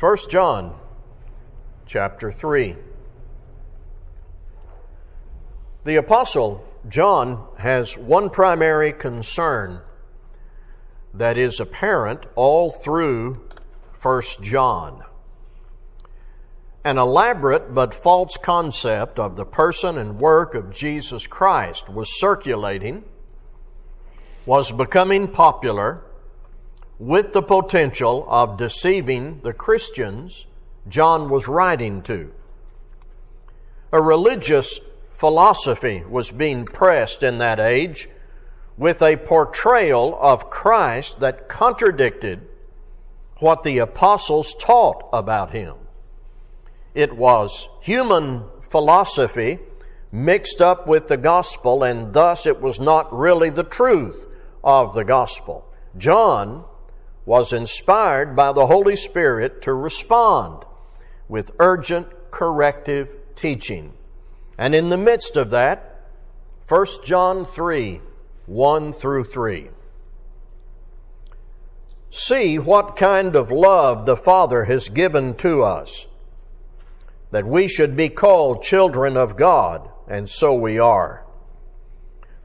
1 John chapter 3. The Apostle John has one primary concern that is apparent all through 1 John. An elaborate but false concept of the person and work of Jesus Christ was circulating, was becoming popular, with the potential of deceiving the Christians John was writing to. A religious philosophy was being pressed in that age with a portrayal of Christ that contradicted what the apostles taught about him. It was human philosophy mixed up with the gospel, and thus it was not really the truth of the gospel. John was inspired by the Holy Spirit to respond with urgent corrective teaching. And in the midst of that, 1 John 3 1 through 3. See what kind of love the Father has given to us, that we should be called children of God, and so we are.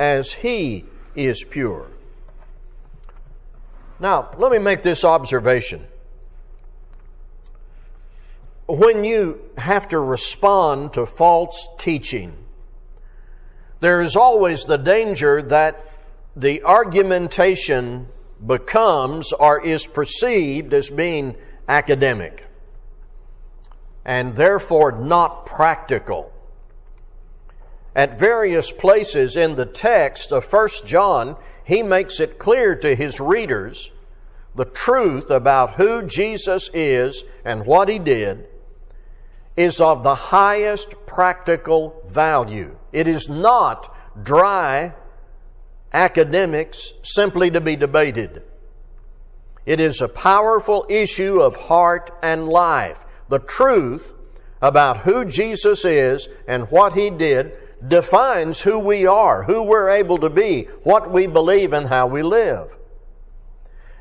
as he is pure. Now, let me make this observation when you have to respond to false teaching, there is always the danger that the argumentation becomes or is perceived as being academic and therefore not practical. At various places in the text of 1 John, he makes it clear to his readers the truth about who Jesus is and what he did is of the highest practical value. It is not dry academics simply to be debated. It is a powerful issue of heart and life. The truth about who Jesus is and what He did defines who we are, who we're able to be, what we believe, and how we live.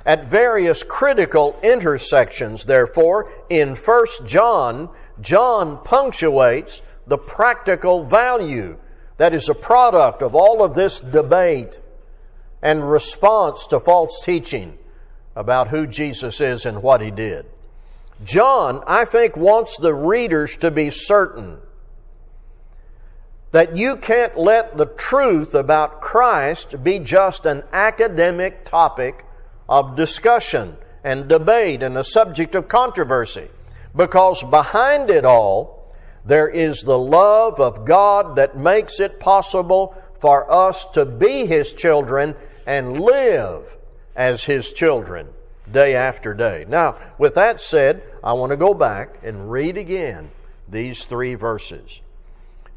At various critical intersections, therefore, in 1 John, John punctuates the practical value that is a product of all of this debate and response to false teaching about who Jesus is and what he did. John, I think, wants the readers to be certain that you can't let the truth about Christ be just an academic topic of discussion and debate and a subject of controversy because behind it all, there is the love of God that makes it possible for us to be His children and live as His children day after day. Now, with that said, I want to go back and read again these three verses.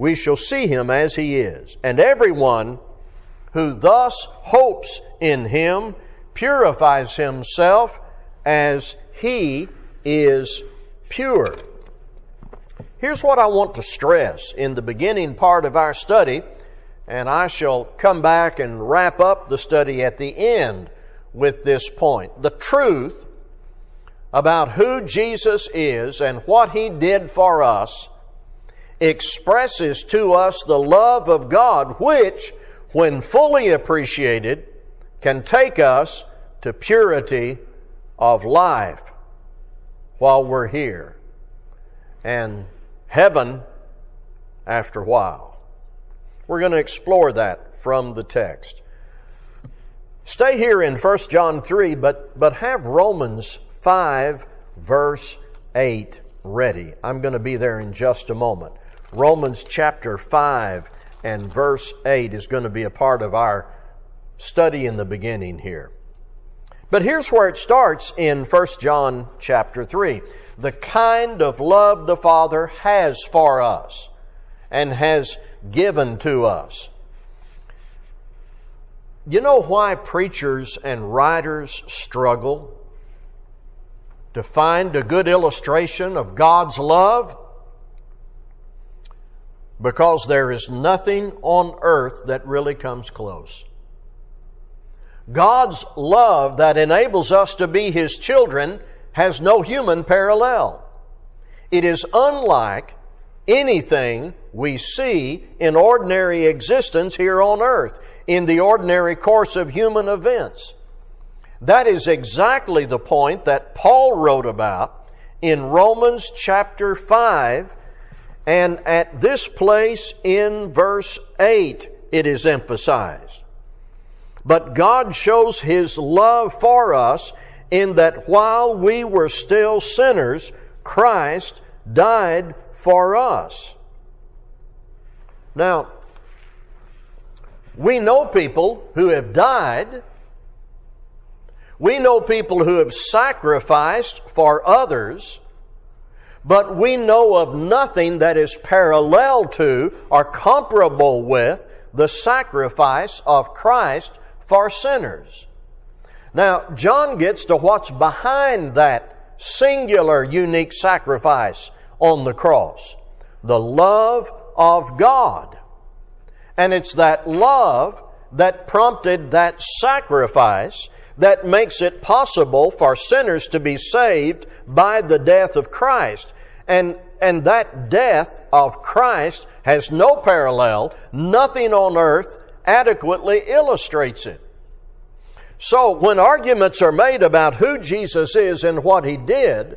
we shall see Him as He is. And everyone who thus hopes in Him purifies himself as He is pure. Here's what I want to stress in the beginning part of our study, and I shall come back and wrap up the study at the end with this point. The truth about who Jesus is and what He did for us expresses to us the love of God, which, when fully appreciated, can take us to purity of life while we're here. and heaven after a while. We're going to explore that from the text. Stay here in 1 John 3, but, but have Romans 5, verse 8 ready. I'm going to be there in just a moment. Romans chapter 5 and verse 8 is going to be a part of our study in the beginning here. But here's where it starts in 1 John chapter 3. The kind of love the Father has for us and has given to us. You know why preachers and writers struggle to find a good illustration of God's love? Because there is nothing on earth that really comes close. God's love that enables us to be His children has no human parallel. It is unlike anything we see in ordinary existence here on earth, in the ordinary course of human events. That is exactly the point that Paul wrote about in Romans chapter 5, and at this place in verse 8 it is emphasized. But God shows His love for us in that while we were still sinners, Christ died for us. Now, we know people who have died. We know people who have sacrificed for others, but we know of nothing that is parallel to or comparable with the sacrifice of Christ for sinners. Now, John gets to what's behind that singular, unique sacrifice on the cross the love of God. And it's that love that prompted that sacrifice that makes it possible for sinners to be saved by the death of Christ. And, and that death of Christ has no parallel. Nothing on earth adequately illustrates it. So when arguments are made about who Jesus is and what he did,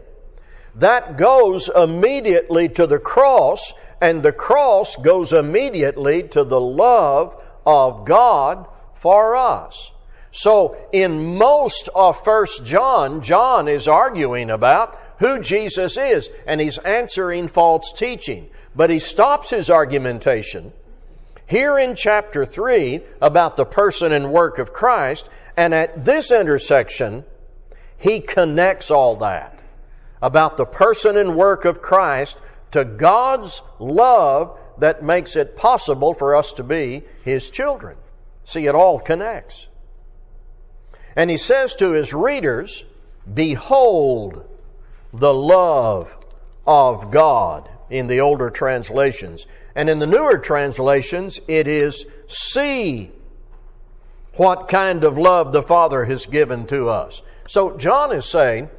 that goes immediately to the cross, and the cross goes immediately to the love of God for us. So in most of First John, John is arguing about who Jesus is, and he's answering false teaching. But he stops his argumentation here in chapter 3 about the person and work of Christ and at this intersection, he connects all that about the person and work of Christ to God's love that makes it possible for us to be his children. See, it all connects. And he says to his readers, Behold the love of God in the older translations. And in the newer translations, it is see what kind of love the Father has given to us. So John is saying,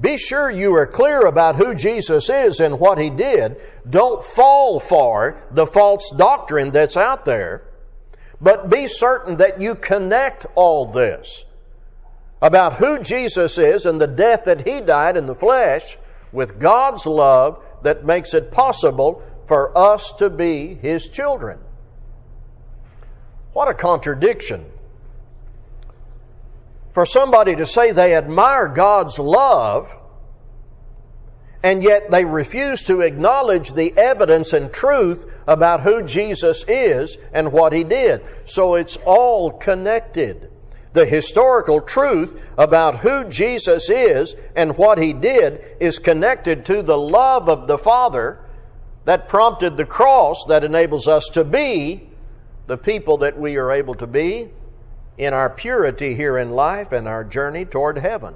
be sure you are clear about who Jesus is and what He did. Don't fall for the false doctrine that's out there, but be certain that you connect all this about who Jesus is and the death that He died in the flesh with God's love that makes it possible for us to be His children. What a contradiction for somebody to say they admire God's love and yet they refuse to acknowledge the evidence and truth about who Jesus is and what He did. So it's all connected. The historical truth about who Jesus is and what He did is connected to the love of the Father that prompted the cross that enables us to be the people that we are able to be in our purity here in life and our journey toward heaven.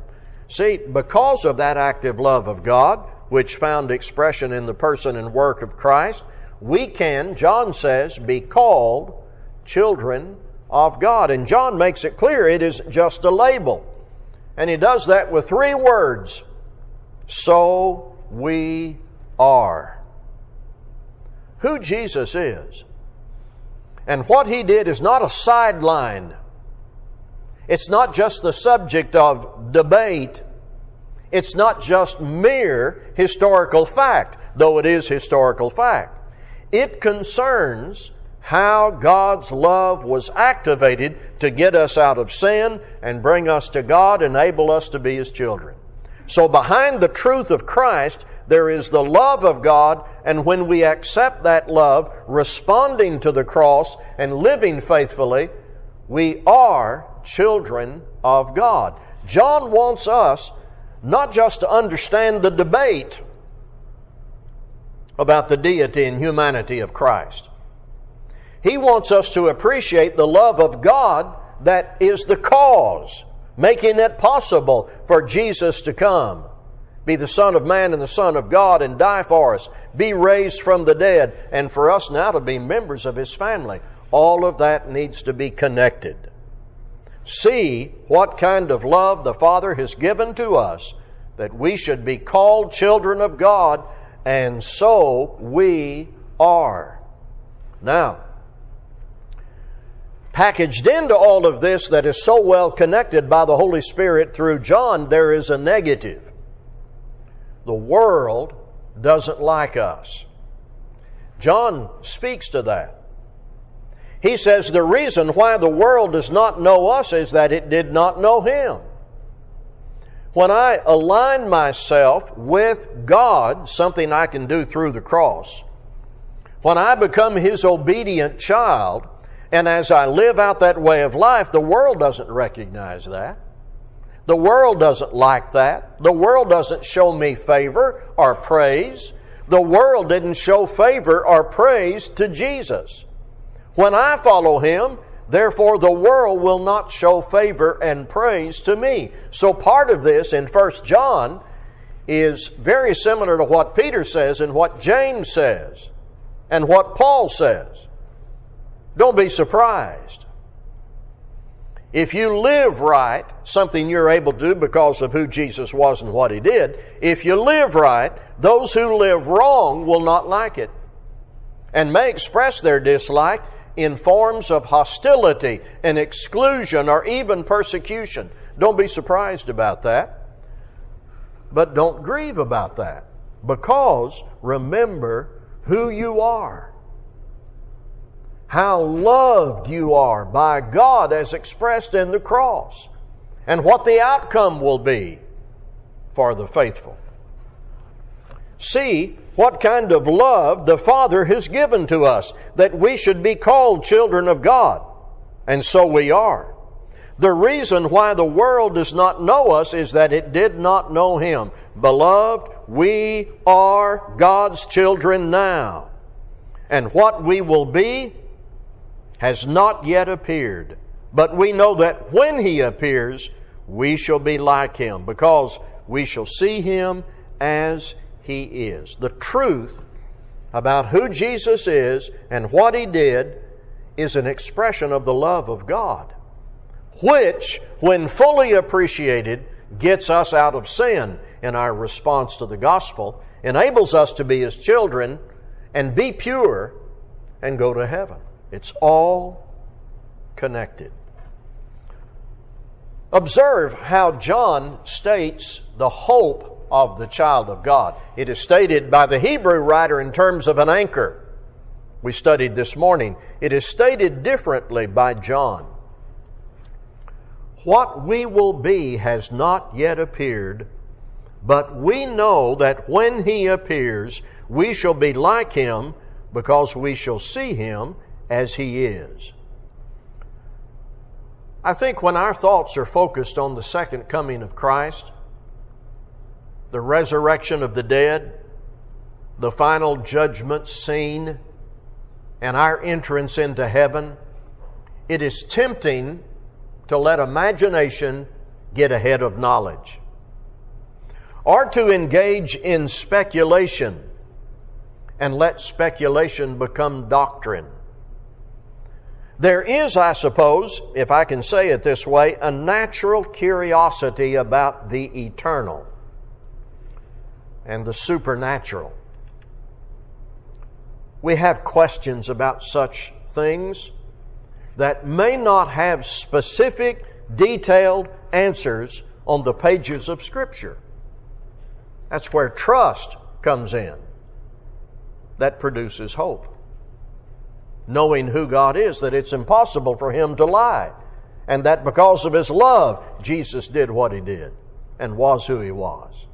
See, because of that active love of God, which found expression in the person and work of Christ, we can, John says, be called children of God. And John makes it clear it is just a label. And he does that with three words So we are. Who Jesus is and what he did is not a sideline it's not just the subject of debate, It's not just mere historical fact, though it is historical fact. It concerns how God's love was activated to get us out of sin and bring us to God, enable us to be His children. So behind the truth of Christ, there is the love of God, and when we accept that love, responding to the cross and living faithfully, we are children of God. John wants us not just to understand the debate about the deity and humanity of Christ. He wants us to appreciate the love of God that is the cause, making it possible for Jesus to come, be the Son of Man and the Son of God and die for us, be raised from the dead, and for us now to be members of His family. All of that needs to be connected. See what kind of love the Father has given to us that we should be called children of God, and so we are. Now, packaged into all of this that is so well connected by the Holy Spirit through John, there is a negative. The world doesn't like us. John speaks to that. He says the reason why the world does not know us is that it did not know Him. When I align myself with God, something I can do through the cross, when I become His obedient child, and as I live out that way of life, the world doesn't recognize that. The world doesn't like that. The world doesn't show me favor or praise. The world didn't show favor or praise to Jesus. When I follow him, therefore the world will not show favor and praise to me. So part of this in 1 John is very similar to what Peter says and what James says and what Paul says. Don't be surprised. If you live right, something you're able to do because of who Jesus was and what He did, if you live right, those who live wrong will not like it and may express their dislike in forms of hostility and exclusion or even persecution. Don't be surprised about that. But don't grieve about that because remember who you are. How loved you are by God as expressed in the cross and what the outcome will be for the faithful. See what kind of love the Father has given to us, that we should be called children of God. And so we are. The reason why the world does not know us is that it did not know Him. Beloved, we are God's children now. And what we will be has not yet appeared. But we know that when He appears, we shall be like Him, because we shall see Him as he is. The truth about who Jesus is and what He did is an expression of the love of God, which, when fully appreciated, gets us out of sin in our response to the gospel, enables us to be His children and be pure and go to heaven. It's all connected. Observe how John states the hope of the child of God. It is stated by the Hebrew writer in terms of an anchor. We studied this morning. It is stated differently by John. What we will be has not yet appeared, but we know that when he appears, we shall be like him because we shall see him as he is. I think when our thoughts are focused on the second coming of Christ, the resurrection of the dead, the final judgment scene, and our entrance into heaven, it is tempting to let imagination get ahead of knowledge or to engage in speculation and let speculation become doctrine. There is, I suppose, if I can say it this way, a natural curiosity about the eternal and the supernatural. We have questions about such things that may not have specific, detailed answers on the pages of Scripture. That's where trust comes in. That produces hope. Knowing who God is, that it's impossible for Him to lie, and that because of His love, Jesus did what He did and was who He was.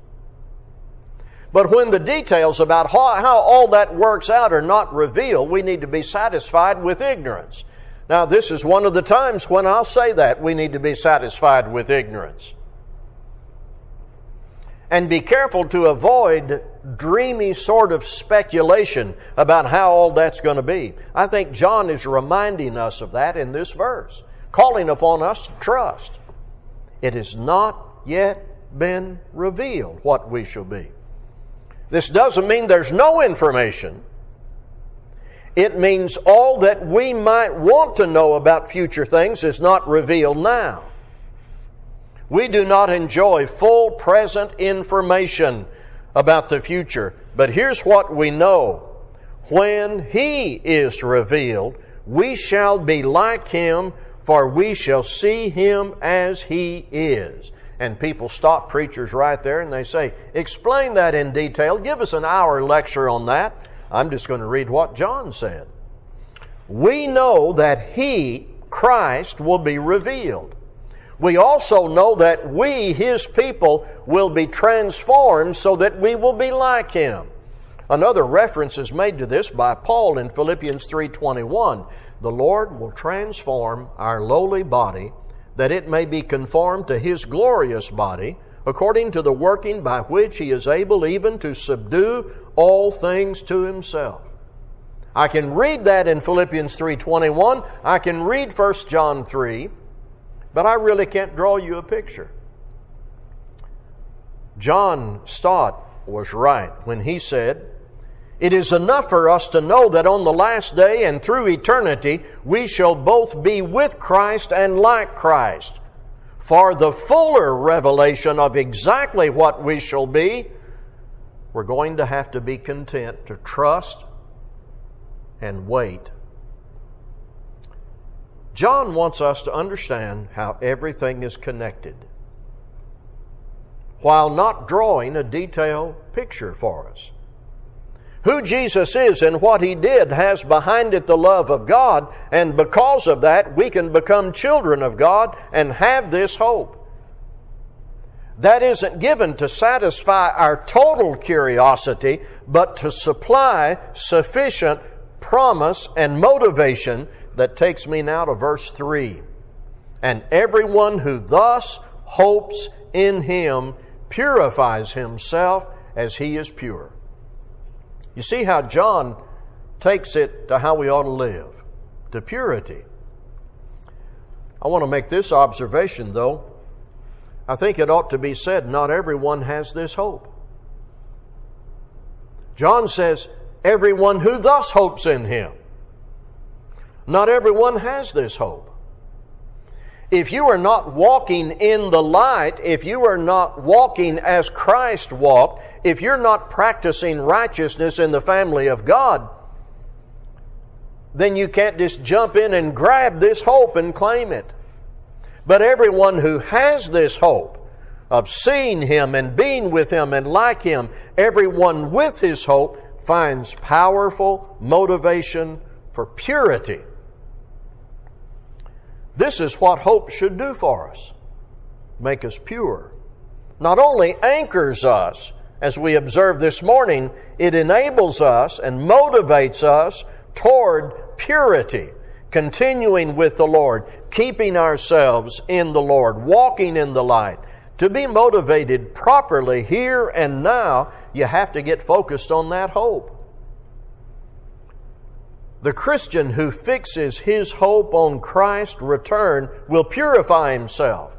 But when the details about how, how, all that works out are not revealed, we need to be satisfied with ignorance. Now, this is one of the times when I'll say that we need to be satisfied with ignorance. And be careful to avoid dreamy sort of speculation about how all that's going to be. I think John is reminding us of that in this verse, calling upon us to trust. It has not yet been revealed what we shall be. This doesn't mean there's no information. It means all that we might want to know about future things is not revealed now. We do not enjoy full present information about the future, but here's what we know. When He is revealed, we shall be like Him, for we shall see Him as He is. And people stop preachers right there and they say, Explain that in detail. Give us an hour lecture on that. I'm just going to read what John said. We know that He, Christ, will be revealed. We also know that we, His people, will be transformed so that we will be like Him. Another reference is made to this by Paul in Philippians 3:21. The Lord will transform our lowly body that it may be conformed to his glorious body, according to the working by which he is able even to subdue all things to himself. I can read that in Philippians 3:21. I can read 1 John 3, but I really can't draw you a picture. John Stott was right when he said, it is enough for us to know that on the last day and through eternity we shall both be with Christ and like Christ. For the fuller revelation of exactly what we shall be, we're going to have to be content to trust and wait. John wants us to understand how everything is connected while not drawing a detailed picture for us. Who Jesus is and what He did has behind it the love of God, and because of that, we can become children of God and have this hope. That isn't given to satisfy our total curiosity, but to supply sufficient promise and motivation that takes me now to verse 3. And everyone who thus hopes in Him purifies himself as He is pure. You see how John takes it to how we ought to live, to purity. I want to make this observation, though. I think it ought to be said not everyone has this hope. John says, everyone who thus hopes in him. Not everyone has this hope if you are not walking in the light, if you are not walking as Christ walked, if you're not practicing righteousness in the family of God, then you can't just jump in and grab this hope and claim it. But everyone who has this hope of seeing Him and being with Him and like Him, everyone with His hope finds powerful motivation for purity this is what hope should do for us make us pure. Not only anchors us, as we observed this morning, it enables us and motivates us toward purity, continuing with the Lord, keeping ourselves in the Lord, walking in the light. To be motivated properly here and now, you have to get focused on that hope. The Christian who fixes his hope on Christ's return will purify himself,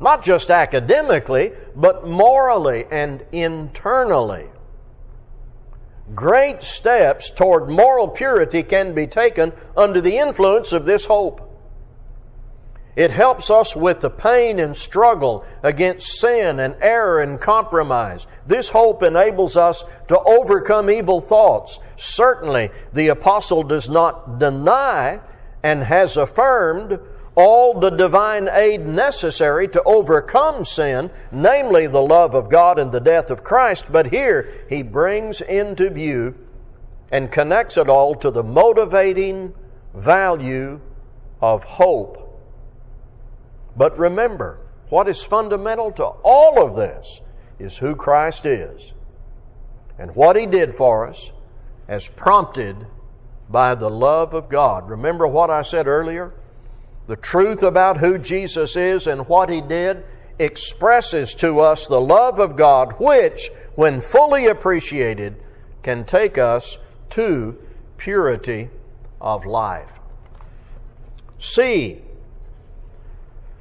not just academically, but morally and internally. Great steps toward moral purity can be taken under the influence of this hope. It helps us with the pain and struggle against sin and error and compromise. This hope enables us to overcome evil thoughts. Certainly, the apostle does not deny and has affirmed all the divine aid necessary to overcome sin, namely the love of God and the death of Christ. But here he brings into view and connects it all to the motivating value of hope. But remember, what is fundamental to all of this is who Christ is and what He did for us as prompted by the love of God. Remember what I said earlier? The truth about who Jesus is and what He did expresses to us the love of God, which, when fully appreciated, can take us to purity of life. See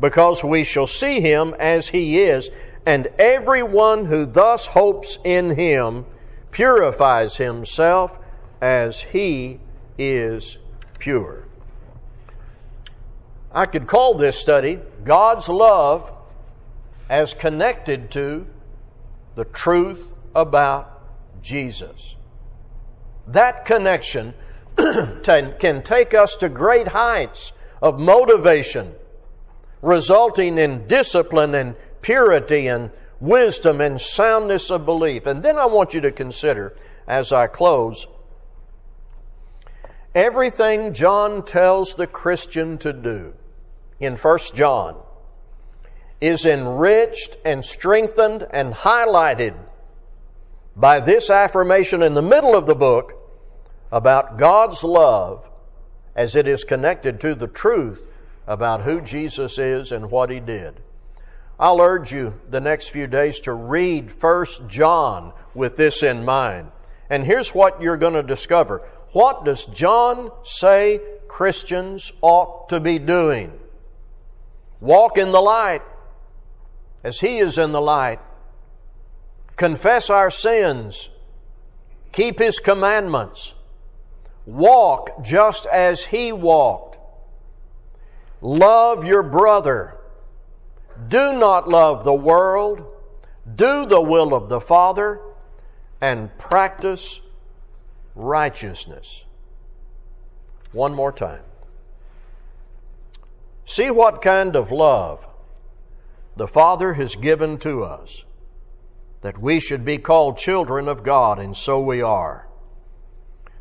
because we shall see Him as He is, and everyone who thus hopes in Him purifies himself as He is pure. I could call this study God's love as connected to the truth about Jesus. That connection can take us to great heights of motivation, resulting in discipline and purity and wisdom and soundness of belief. And then I want you to consider, as I close, Everything John tells the Christian to do in 1 John is enriched and strengthened and highlighted by this affirmation in the middle of the book about God's love as it is connected to the truth about who Jesus is and what he did. I'll urge you the next few days to read 1 John with this in mind. And here's what you're going to discover. What does John say Christians ought to be doing? Walk in the light as He is in the light. Confess our sins. Keep His commandments. Walk just as He walked. Love your brother. Do not love the world. Do the will of the Father and practice righteousness. One more time. See what kind of love the Father has given to us, that we should be called children of God, and so we are.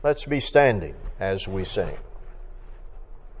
Let's be standing as we sing.